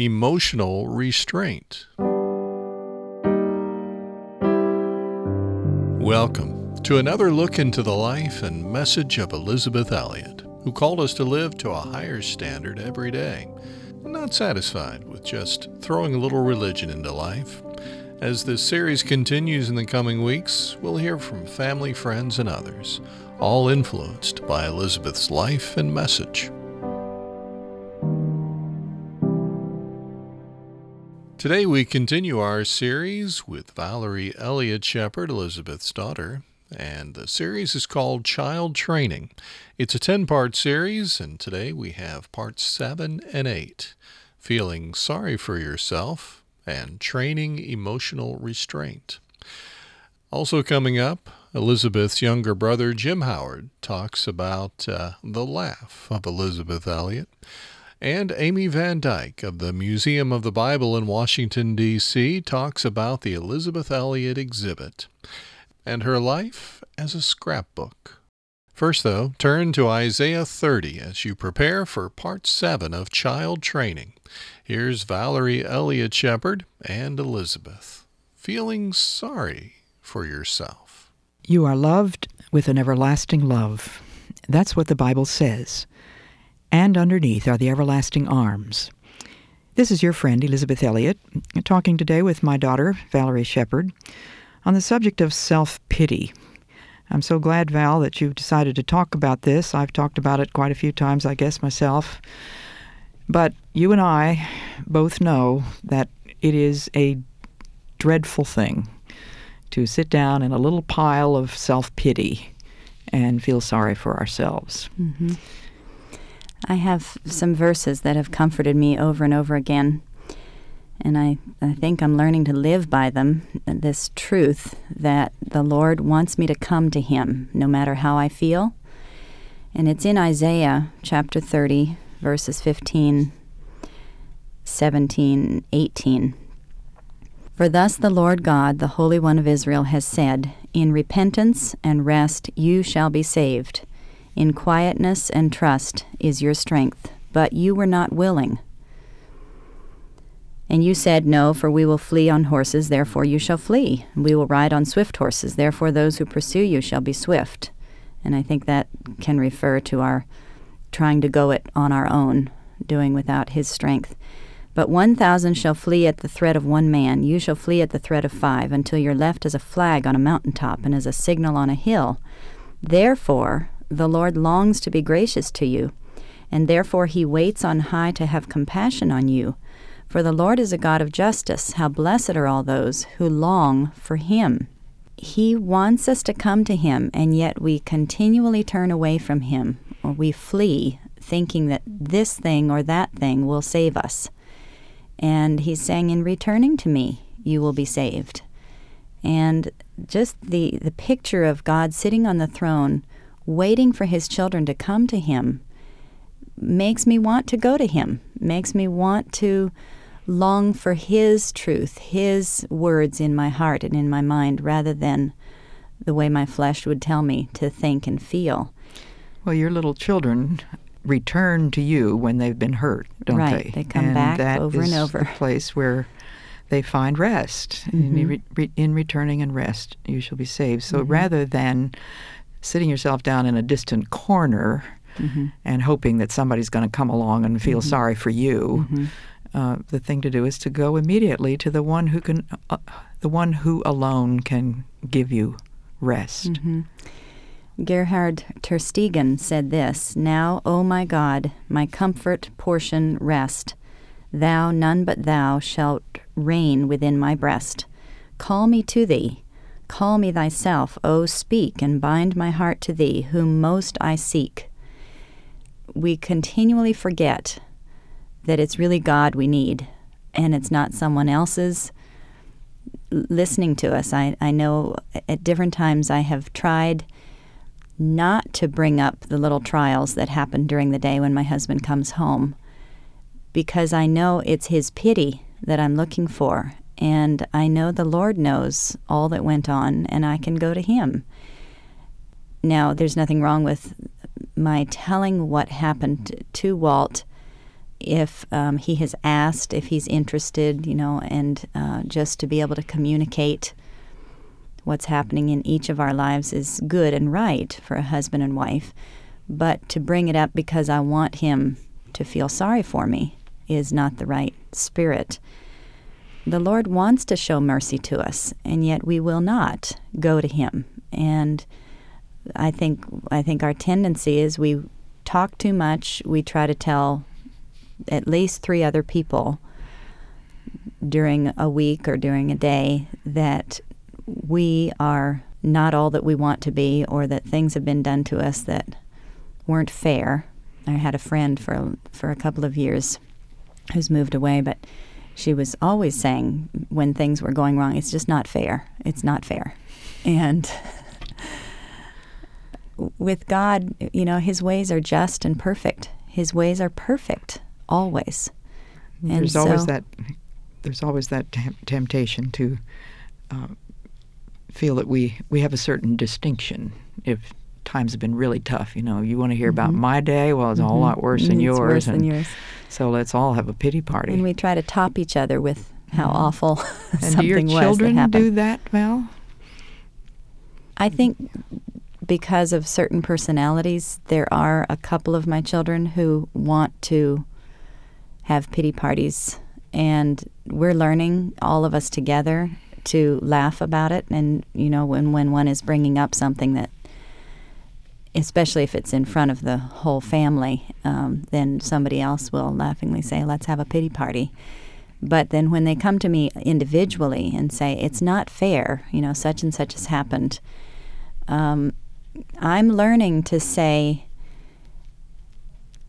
emotional restraint. Welcome to another look into the life and message of Elisabeth Elliot, who called us to live to a higher standard every day, not satisfied with just throwing a little religion into life. As this series continues in the coming weeks, we'll hear from family, friends, and others, all influenced by Elisabeth's life and message. Today we continue our series with Valerie Elliot Shepard, Elisabeth's daughter, and the series is called Child Training. It's a 10 part series, and today we have parts 7 and 8 Feeling Sorry for Yourself and Training Emotional Restraint. Also coming up, Elisabeth's younger brother Jim Howard talks about uh, the laugh of Elisabeth Elliot. And Amy Van Dyke of the Museum of the Bible in Washington, D.C., talks about the Elisabeth Elliot exhibit and her life as a scrapbook. First, though, turn to Isaiah 30 as you prepare for part 7 of Child Training. Here's Valerie Elliot Shepard and Elisabeth feeling sorry for yourself. You are loved with an everlasting love. That's what the Bible says and underneath are the everlasting arms. This is your friend, Elisabeth Elliot, talking today with my daughter, Valerie Shepard, on the subject of self pity. I'm so glad, Val, that you've decided to talk about this. I've talked about it quite a few times, I guess, myself. But you and I both know that it is a dreadful thing to sit down in a little pile of self pity and feel sorry for ourselves. Mm-hmm. I have some verses that have comforted me over and over again. And I, I think I'm learning to live by them this truth that the Lord wants me to come to Him no matter how I feel. And it's in Isaiah chapter 30, verses 15, 17, 18. For thus the Lord God, the Holy One of Israel, has said, In repentance and rest you shall be saved. In quietness and trust is your strength, but you were not willing. And you said, No, for we will flee on horses, therefore you shall flee. We will ride on swift horses, therefore those who pursue you shall be swift. And I think that can refer to our trying to go it on our own, doing without his strength. But one thousand shall flee at the threat of one man, you shall flee at the threat of five, until you're left as a flag on a mountain top and as a signal on a hill. Therefore, the Lord longs to be gracious to you, and therefore he waits on high to have compassion on you. For the Lord is a God of justice. How blessed are all those who long for him. He wants us to come to him, and yet we continually turn away from him, or we flee, thinking that this thing or that thing will save us. And he's saying, In returning to me, you will be saved. And just the, the picture of God sitting on the throne waiting for his children to come to him makes me want to go to him, makes me want to long for his truth, his words in my heart and in my mind, rather than the way my flesh would tell me to think and feel. Well, your little children return to you when they've been hurt, don't right. they? They come and back that over is and over. The place where they find rest. Mm-hmm. In, re- in, returning and rest, you shall be saved. So mm-hmm. rather than sitting yourself down in a distant corner mm-hmm. and hoping that somebody's going to come along and feel mm-hmm. sorry for you. Mm-hmm. Uh, the thing to do is to go immediately to the one who can, uh, the one who alone can give you rest. Mm-hmm. Gerhard Tersteegen said this Now, O my God, my comfort, portion, rest, thou, none but thou, shalt reign within my breast. Call me to thee, Call me thyself, O speak, and bind my heart to thee, whom most I seek. We continually forget that it's really God we need, and it's not someone else's listening to us. I, I know at different times I have tried not to bring up the little trials that happen during the day when my husband comes home because I know it's his pity that I'm looking for and I know the Lord knows all that went on, and I can go to Him. Now, there's nothing wrong with my telling what happened to Walt if um, he has asked, if he's interested, you know, and uh, just to be able to communicate what's happening in each of our lives is good and right for a husband and wife. But to bring it up because I want him to feel sorry for me is not the right spirit. The Lord wants to show mercy to us, and yet we will not go to him. And I think I think our tendency is we talk too much. We try to tell at least three other people during a week or during a day that we are not all that we want to be or that things have been done to us that weren't fair. I had a friend for for a couple of years who's moved away, but she was always saying when things were going wrong, it's just not fair. It's not fair. And with God, you know, his ways are just and perfect. His ways are perfect always. And there's so, always that there's always that t- temptation to uh, feel that we we have a certain distinction if times have been really tough. You know, you want to hear mm-hmm. about my day. Well, it's mm-hmm. a whole lot worse than it's yours. Worse and than yours. So let's all have a pity party. And we try to top each other with how mm-hmm. awful and something do your was children that do that, Val? I think because of certain personalities, there are a couple of my children who want to have pity parties, and we're learning all of us together to laugh about it. And you know, when when one is bringing up something that, especially if it's in front of the whole family, um, then somebody else will laughingly say, "Let's have a pity party." But then when they come to me individually and say, "It's not fair," you know, such and such has happened. Um, I'm learning to say,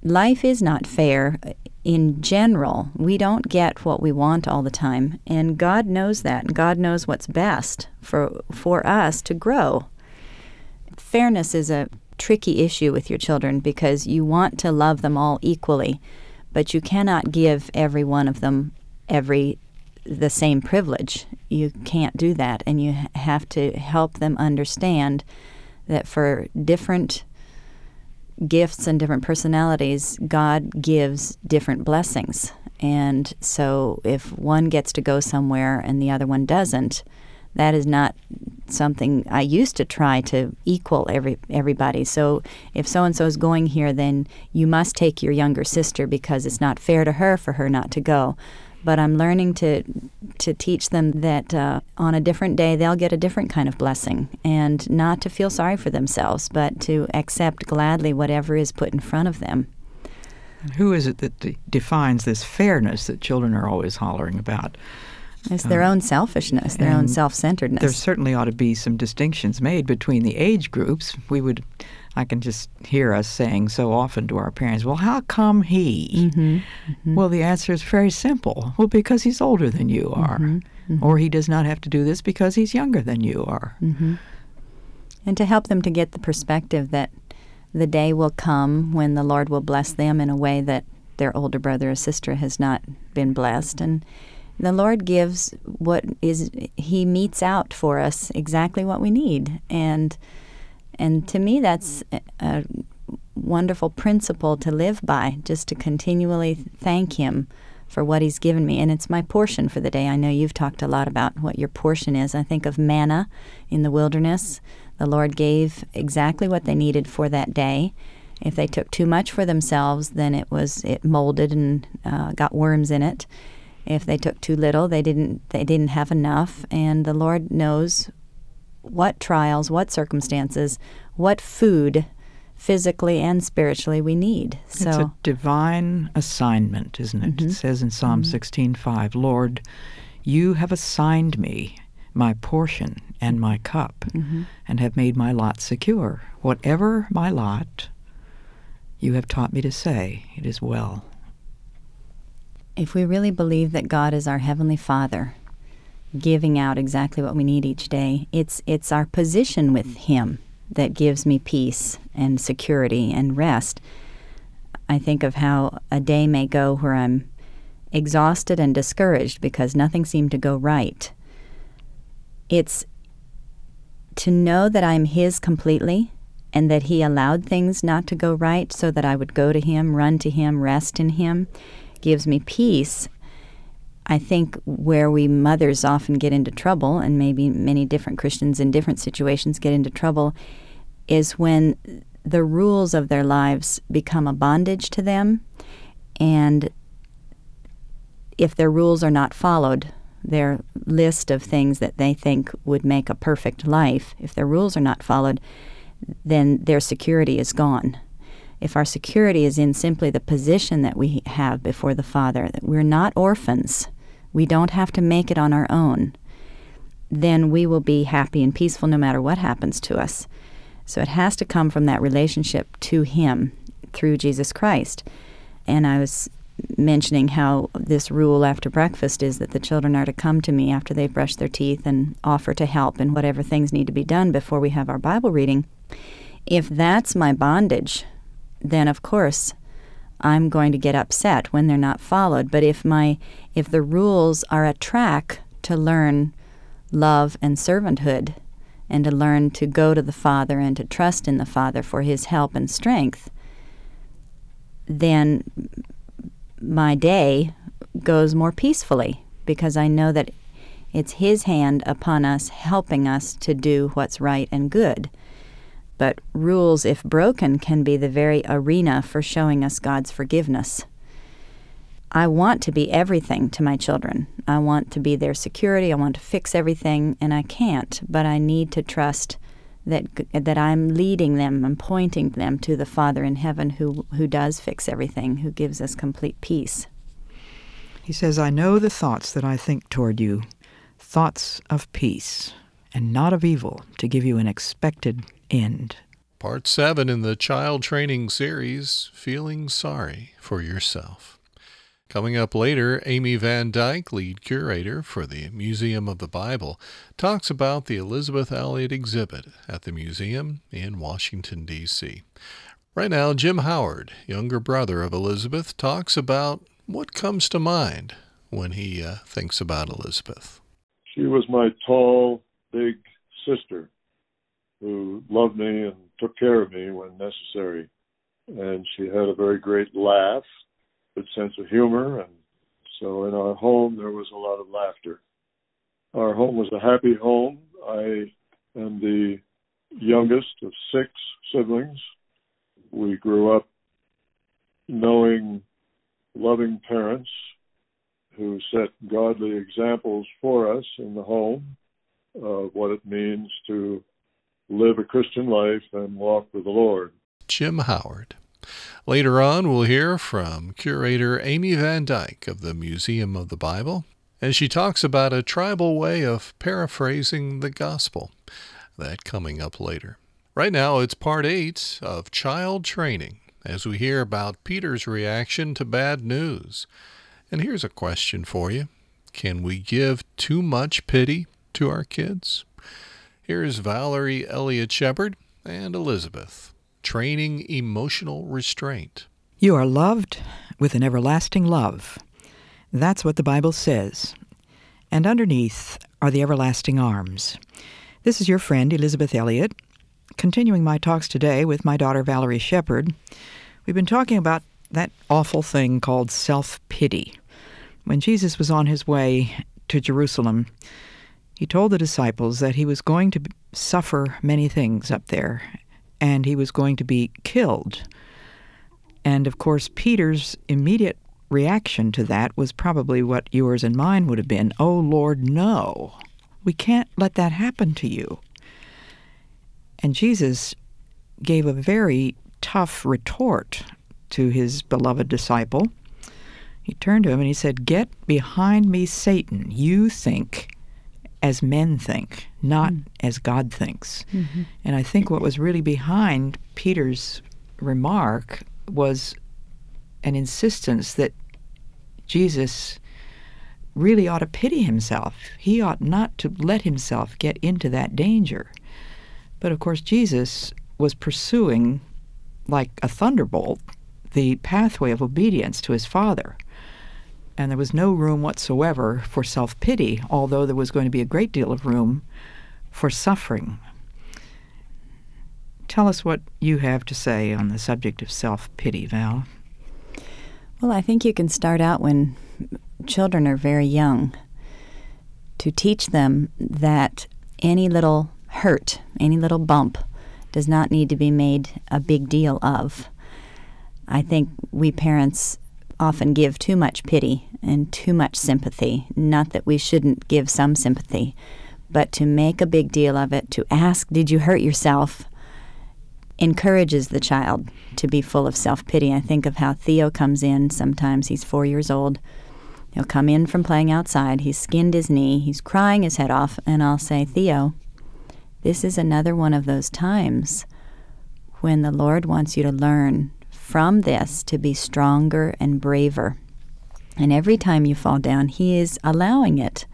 life is not fair in general. We don't get what we want all the time, and God knows that. And God knows what's best for for us to grow. Fairness is a tricky issue with your children because you want to love them all equally, but you cannot give every one of them every the same privilege. You can't do that, and you have to help them understand that for different gifts and different personalities, God gives different blessings. And so if one gets to go somewhere and the other one doesn't, that is not something I used to try to equal every everybody. So if so and so is going here, then you must take your younger sister because it's not fair to her for her not to go but I'm learning to to teach them that uh, on a different day they'll get a different kind of blessing, and not to feel sorry for themselves, but to accept gladly whatever is put in front of them. And who is it that de- defines this fairness that children are always hollering about? It's their um, own selfishness, their own self-centeredness. There certainly ought to be some distinctions made between the age groups. We would I can just hear us saying so often to our parents, Well, how come he? Mm-hmm, mm-hmm. Well, the answer is very simple. Well, because he's older than you are. Mm-hmm, mm-hmm. or he does not have to do this because he's younger than you are. Mm-hmm. And to help them to get the perspective that the day will come when the Lord will bless them in a way that their older brother or sister has not been blessed. And the Lord gives what is, He metes out for us exactly what we need. And and to me, that's a wonderful principle to live by, just to continually thank Him for what He's given me. And it's my portion for the day. I know you've talked a lot about what your portion is. I think of manna in the wilderness. The Lord gave exactly what they needed for that day. If they took too much for themselves, then it was it molded and uh, got worms in it. If they took too little, they didn't they didn't have enough. And the Lord knows what trials, what circumstances, what food physically and spiritually we need. So it's a divine assignment, isn't it? Mm-hmm. It says in Psalm mm-hmm. 16:5, "Lord, you have assigned me my portion and my cup mm-hmm. and have made my lot secure. Whatever my lot, you have taught me to say, it is well." If we really believe that God is our heavenly Father, giving out exactly what we need each day. It's it's our position with him that gives me peace and security and rest. I think of how a day may go where I'm exhausted and discouraged because nothing seemed to go right. It's to know that I'm his completely and that He allowed things not to go right so that I would go to Him, run to Him, rest in Him, gives me peace. I think where we mothers often get into trouble, and maybe many different Christians in different situations get into trouble, is when the rules of their lives become a bondage to them. And if their rules are not followed, their list of things that they think would make a perfect life, if their rules are not followed, then their security is gone. If our security is in simply the position that we have before the Father, that we're not orphans, we don't have to make it on our own, then we will be happy and peaceful no matter what happens to us. So it has to come from that relationship to Him through Jesus Christ. And I was mentioning how this rule after breakfast is that the children are to come to me after they've brushed their teeth and offer to help in whatever things need to be done before we have our Bible reading. If that's my bondage, then of course I'm going to get upset when they're not followed. But if my if the rules are a track to learn love and servanthood and to learn to go to the Father and to trust in the Father for his help and strength, then my day goes more peacefully because I know that it's His hand upon us helping us to do what's right and good. But rules, if broken, can be the very arena for showing us God's forgiveness. I want to be everything to my children. I want to be their security. I want to fix everything, and I can't. But I need to trust that that I'm leading them and pointing them to the Father in heaven who who does fix everything, who gives us complete peace. He says, "I know the thoughts that I think toward you, thoughts of peace and not of evil, to give you an expected end." Part 7 in the child training series, Feeling Sorry for Yourself. Coming up later, Amy Van Dyke, lead curator for the Museum of the Bible, talks about the Elisabeth Elliot exhibit at the museum in Washington, D.C. Right now, Jim Howard, younger brother of Elisabeth, talks about what comes to mind when he uh, thinks about Elisabeth. She was my tall, big sister who loved me and took care of me when necessary. And she had a very great laugh good sense of humor, and so in our home there was a lot of laughter. Our home was a happy home. I am the youngest of six siblings. We grew up knowing loving parents who set godly examples for us in the home of what it means to live a Christian life and walk with the Lord. Jim Howard. Later on, we'll hear from curator Amy Van Dyke of the Museum of the Bible, and she talks about a tribal way of paraphrasing the gospel. That coming up later. Right now, it's part eight of child training as we hear about Peter's reaction to bad news. And here's a question for you Can we give too much pity to our kids? Here's Valerie Elliot Shepard and Elisabeth training emotional restraint. You are loved with an everlasting love. That's what the Bible says. And underneath are the everlasting arms. This is your friend, Elisabeth Elliot, continuing my talks today with my daughter, Valerie Shepard. We've been talking about that awful thing called self pity. When Jesus was on his way to Jerusalem, he told the disciples that he was going to suffer many things up there and he was going to be killed. And of course, Peter's immediate reaction to that was probably what yours and mine would have been Oh, Lord, no. We can't let that happen to you. And Jesus gave a very tough retort to his beloved disciple. He turned to him and he said, Get behind me, Satan. You think as men think, not mm. as God thinks. Mm-hmm. And I think what was really behind Peter's remark was an insistence that Jesus really ought to pity himself. He ought not to let himself get into that danger. But of course, Jesus was pursuing, like a thunderbolt, the pathway of obedience to his Father and there was no room whatsoever for self pity, although there was going to be a great deal of room for suffering. Tell us what you have to say on the subject of self pity, Val. Well, I think you can start out when children are very young to teach them that any little hurt, any little bump, does not need to be made a big deal of. I think we parents often give too much pity and too much sympathy. Not that we shouldn't give some sympathy, but to make a big deal of it, to ask, Did you hurt yourself? encourages the child to be full of self pity. I think of how Theo comes in. Sometimes he's four years old. He'll come in from playing outside. He's skinned his knee. He's crying his head off. And I'll say, Theo, this is another one of those times when the Lord wants you to learn from this to be stronger and braver. And every time you fall down, He is allowing it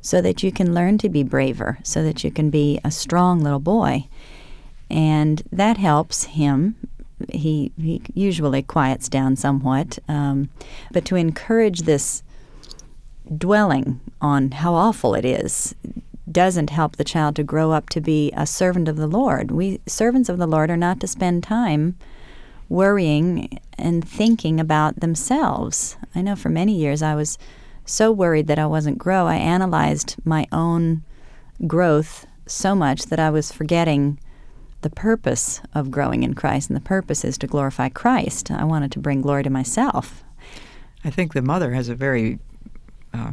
so that you can learn to be braver, so that you can be a strong little boy. And that helps him. He, he usually quiets down somewhat. Um, but to encourage this dwelling on how awful it is doesn't help the child to grow up to be a servant of the Lord. We servants of the Lord are not to spend time worrying and thinking about themselves. I know for many years I was so worried that I wasn't grow. I analyzed my own growth so much that I was forgetting the purpose of growing in Christ, and the purpose is to glorify Christ. I wanted to bring glory to myself. I think the mother has a very, uh,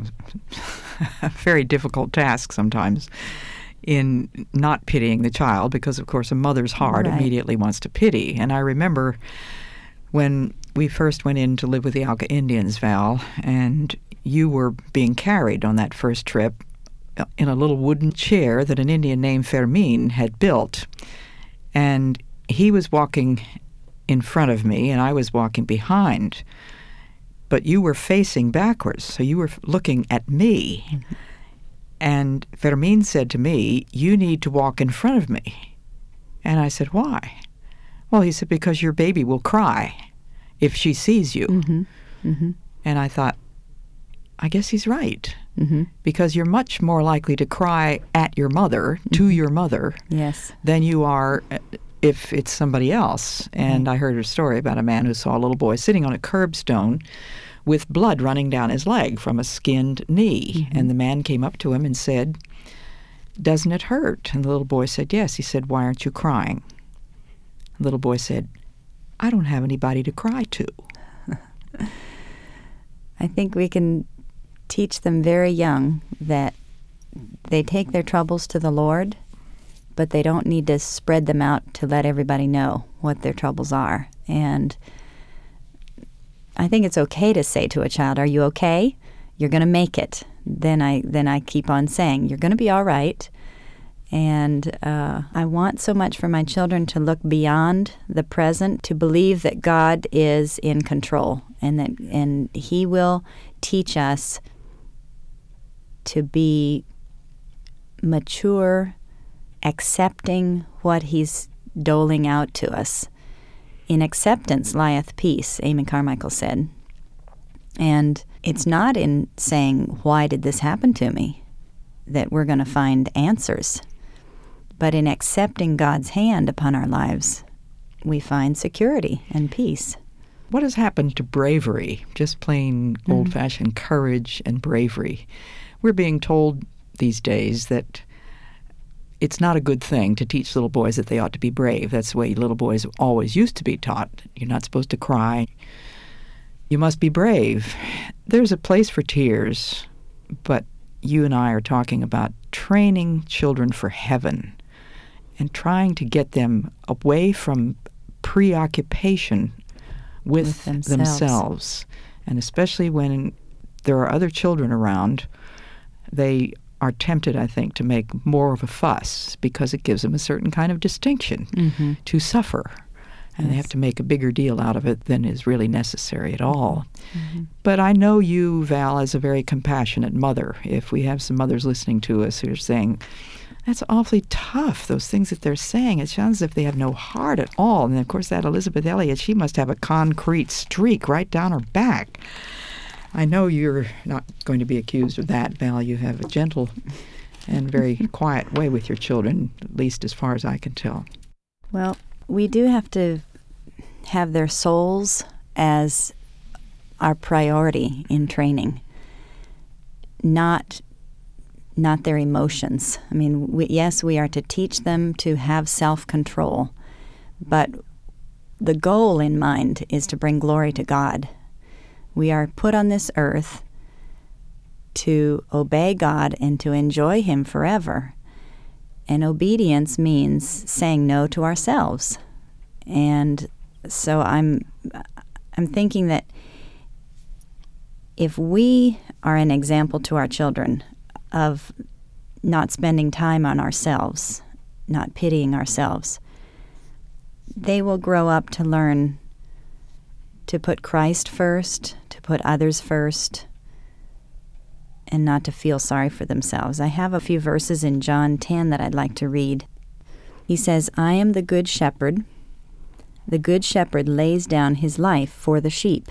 very difficult task sometimes in not pitying the child because, of course, a mother's heart right. immediately wants to pity. And I remember when we first went in to live with the Auca Indians, Val, and you were being carried on that first trip in a little wooden chair that an Indian named Fermin had built. And he was walking in front of me, and I was walking behind. But you were facing backwards, so you were looking at me. Mm-hmm. And Fermin said to me, You need to walk in front of me. And I said, Why? Well, he said, Because your baby will cry if she sees you. Mm-hmm. Mm-hmm. And I thought, I guess he's right. Mm-hmm. Because you're much more likely to cry at your mother, to mm-hmm. your mother, yes. than you are uh, if it's somebody else. And I heard a story about a man who saw a little boy sitting on a curbstone with blood running down his leg from a skinned knee. Mm-hmm. And the man came up to him and said, Doesn't it hurt? And the little boy said, Yes. He said, Why aren't you crying? The little boy said, I don't have anybody to cry to. I think we can teach them very young that they take their troubles to the Lord, but they don't need to spread them out to let everybody know what their troubles are. And I think it's okay to say to a child, "Are you okay? You're going to make it." Then I then I keep on saying, "You're going to be all right." And uh, I want so much for my children to look beyond the present, to believe that God is in control, and that and He will teach us to be mature, accepting what He's doling out to us in acceptance lieth peace, Amy Carmichael said. And it's not in saying, Why did this happen to me? that we're going to find answers. But in accepting God's hand upon our lives, we find security and peace. What has happened to bravery? Just plain mm-hmm. old fashioned courage and bravery. We're being told these days that it's not a good thing to teach little boys that they ought to be brave. That's the way little boys always used to be taught. You're not supposed to cry. You must be brave. There's a place for tears, but you and I are talking about training children for heaven and trying to get them away from preoccupation with, with themselves. themselves. And especially when there are other children around, they are tempted, I think, to make more of a fuss because it gives them a certain kind of distinction mm-hmm. to suffer. And yes. they have to make a bigger deal out of it than is really necessary at all. Mm-hmm. But I know you, Val, as a very compassionate mother. If we have some mothers listening to us who are saying, that's awfully tough, those things that they're saying. It sounds as if they have no heart at all. And of course, that Elisabeth Elliot, she must have a concrete streak right down her back. I know you're not going to be accused of that, Val. You have a gentle and very quiet way with your children, at least as far as I can tell. Well, we do have to have their souls as our priority in training, not not their emotions. I mean, we, yes, we are to teach them to have self-control, but the goal in mind is to bring glory to God. We are put on this earth to obey God and to enjoy Him forever. And obedience means saying no to ourselves. And so I'm I'm thinking that if we are an example to our children of not spending time on ourselves, not pitying ourselves, they will grow up to learn to put Christ first, put others first, and not to feel sorry for themselves. I have a few verses in John 10 that I'd like to read. He says, I am the good shepherd. The good shepherd lays down his life for the sheep.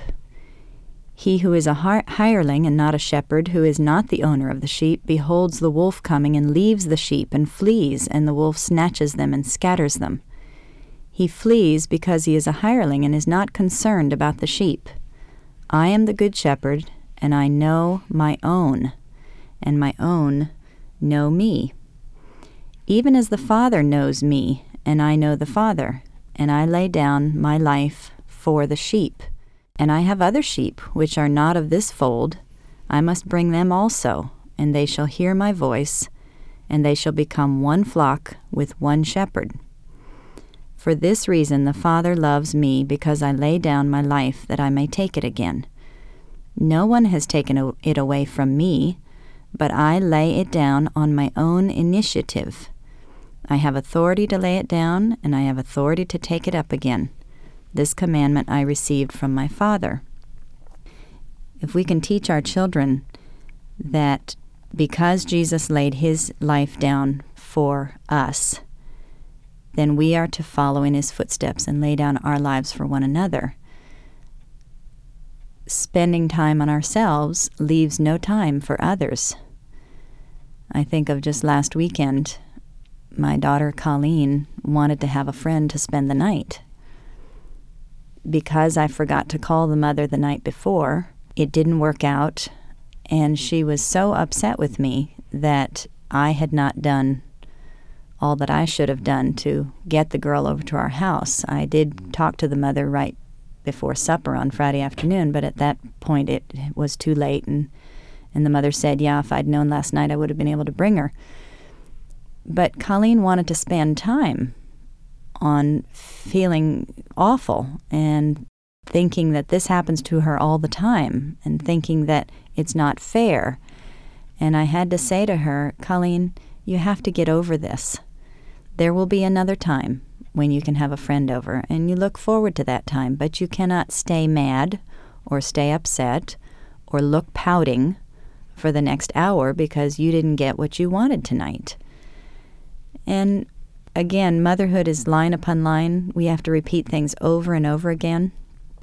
He who is a hireling and not a shepherd, who is not the owner of the sheep, beholds the wolf coming and leaves the sheep and flees, and the wolf snatches them and scatters them. He flees because he is a hireling and is not concerned about the sheep. I am the good shepherd, and I know my own, and my own know me. Even as the Father knows me, and I know the Father, and I lay down my life for the sheep. And I have other sheep which are not of this fold. I must bring them also, and they shall hear my voice, and they shall become one flock with one shepherd. For this reason the Father loves me, because I lay down my life that I may take it again. No one has taken it away from me, but I lay it down on my own initiative. I have authority to lay it down, and I have authority to take it up again. This commandment I received from my Father. If we can teach our children that because Jesus laid his life down for us, then we are to follow in his footsteps and lay down our lives for one another. Spending time on ourselves leaves no time for others. I think of just last weekend, my daughter Colleen wanted to have a friend to spend the night. Because I forgot to call the mother the night before, it didn't work out, and she was so upset with me that I had not done all that I should have done to get the girl over to our house. I did talk to the mother right before supper on Friday afternoon, but at that point it was too late and and the mother said, "Yeah, if I'd known last night, I would have been able to bring her." But Colleen wanted to spend time on feeling awful and thinking that this happens to her all the time and thinking that it's not fair. And I had to say to her, Colleen, you have to get over this. There will be another time when you can have a friend over, and you look forward to that time, but you cannot stay mad or stay upset or look pouting for the next hour because you didn't get what you wanted tonight. And again, motherhood is line upon line. We have to repeat things over and over again.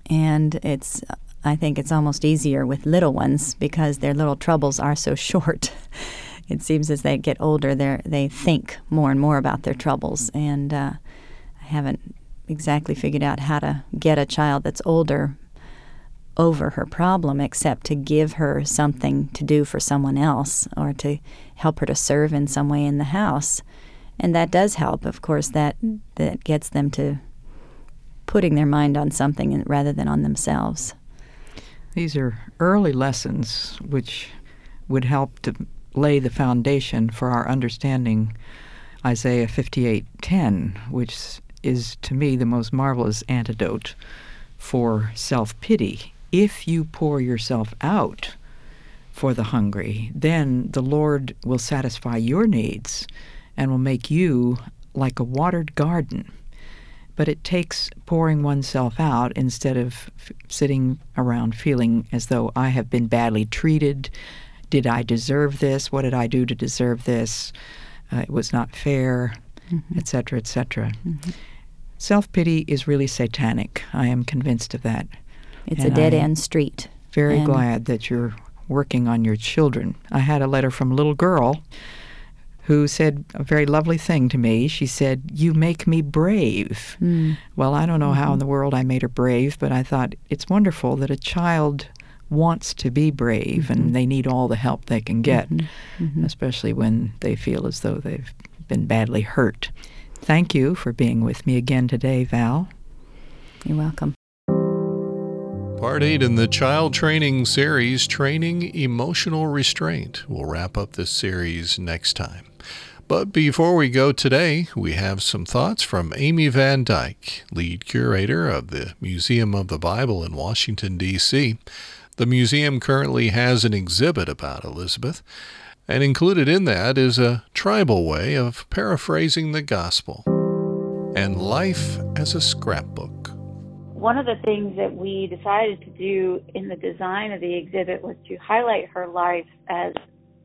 And it's, I think it's almost easier with little ones because their little troubles are so short it seems as they get older, they they think more and more about their troubles, and uh, I haven't exactly figured out how to get a child that's older over her problem except to give her something to do for someone else or to help her to serve in some way in the house. And that does help of course that that gets them to putting their mind on something rather than on themselves. These are early lessons which would help to lay the foundation for our understanding Isaiah 58:10, which is to me the most marvelous antidote for self-pity. If you pour yourself out for the hungry, then the Lord will satisfy your needs and will make you like a watered garden. But it takes pouring oneself out instead of f- sitting around feeling as though I have been badly treated, did I deserve this? What did I do to deserve this? Uh, it was not fair, etc., mm-hmm. etc. Et mm-hmm. Self pity is really satanic. I am convinced of that. It's and a dead end street. Very and glad that you're working on your children. I had a letter from a little girl who said a very lovely thing to me. She said, You make me brave. Mm. Well, I don't know how in Mm-hmm. the world I made her brave, but I thought it's wonderful that a child wants to be brave Mm-hmm. and they need all the help they can get, Mhm. especially when they feel as though they've been badly hurt. Thank you for being with me again today, Val. You're welcome. Part 8 in the child training series, Training Emotional Restraint. We'll wrap up this series next time. But before we go today, we have some thoughts from Amy Van Dyke, lead curator of the Museum of the Bible in Washington, D.C. The museum currently has an exhibit about Elisabeth, and included in that is a tribal way of paraphrasing the gospel and life as a scrapbook. One of the things that we decided to do in the design of the exhibit was to highlight her life as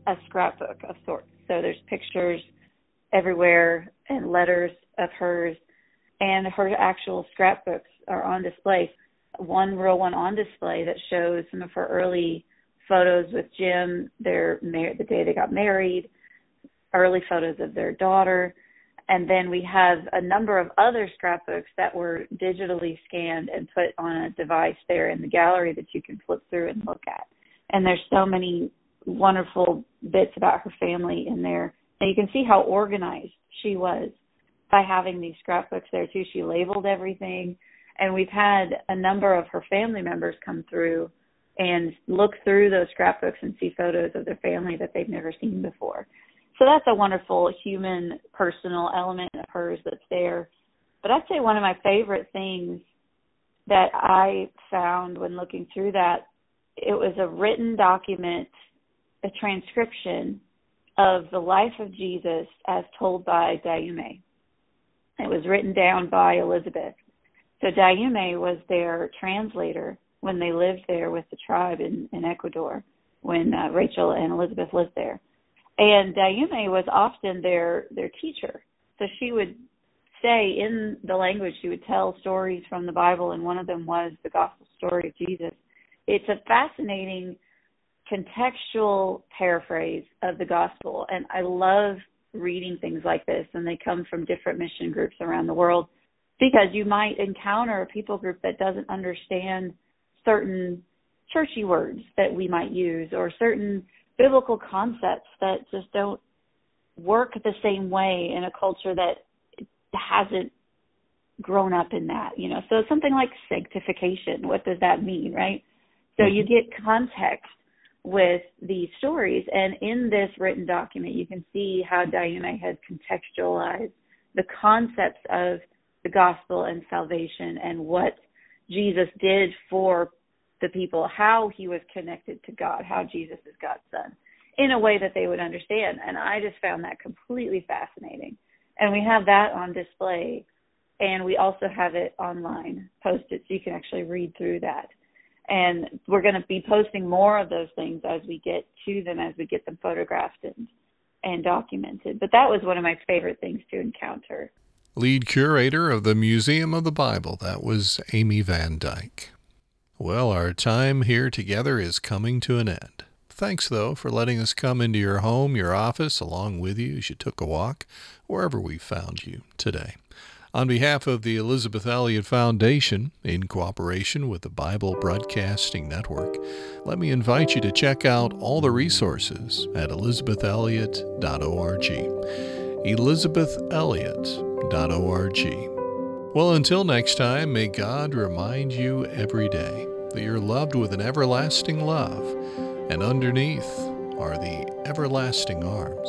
a scrapbook of sorts. So there's pictures everywhere and letters of hers, and her actual scrapbooks are on display. One real one on display that shows some of her early photos with Jim, their mar- the day they got married, early photos of their daughter, and then we have a number of other scrapbooks that were digitally scanned and put on a device there in the gallery that you can flip through and look at. And there's so many wonderful bits about her family in there. And you can see how organized she was by having these scrapbooks there too. She labeled everything. And we've had a number of her family members come through and look through those scrapbooks and see photos of their family that they've never seen before. So that's a wonderful human, personal element of hers that's there. But I'd say one of my favorite things that I found when looking through that, it was a written document, a transcription of the life of Jesus as told by Dayume. It was written down by Elisabeth. So Dayume was their translator when they lived there with the tribe in, in Ecuador, when uh, Rachel and Elisabeth lived there. And Dayume was often their their teacher. So she would say in the language she would tell stories from the Bible and one of them was the gospel story of Jesus. It's a fascinating contextual paraphrase of the gospel and I love reading things like this and they come from different mission groups around the world because you might encounter a people group that doesn't understand certain churchy words that we might use or certain biblical concepts that just don't work the same way in a culture that hasn't grown up in that, you know. So something like sanctification, what does that mean, right? So you mm-hmm. get context with these stories and in this written document you can see how Dayume has contextualized the concepts of the gospel and salvation and what Jesus did for the people, how he was connected to God, how Jesus is God's son, in a way that they would understand. And I just found that completely fascinating. And we have that on display, and we also have it online posted, so you can actually read through that. And we're going to be posting more of those things as we get to them, as we get them photographed and and documented. But that was one of my favorite things to encounter. Lead curator of the Museum of the Bible, that was Amy Van Dyke. Well, our time here together is coming to an end. Thanks, though, for letting us come into your home, your office, along with you as you took a walk, wherever we found you today. On behalf of the Elisabeth Elliot Foundation, in cooperation with the Bible Broadcasting Network, let me invite you to check out all the resources at elisabethelliot.org. Well, until next time, may God remind you every day that you're loved with an everlasting love, and underneath are the everlasting arms.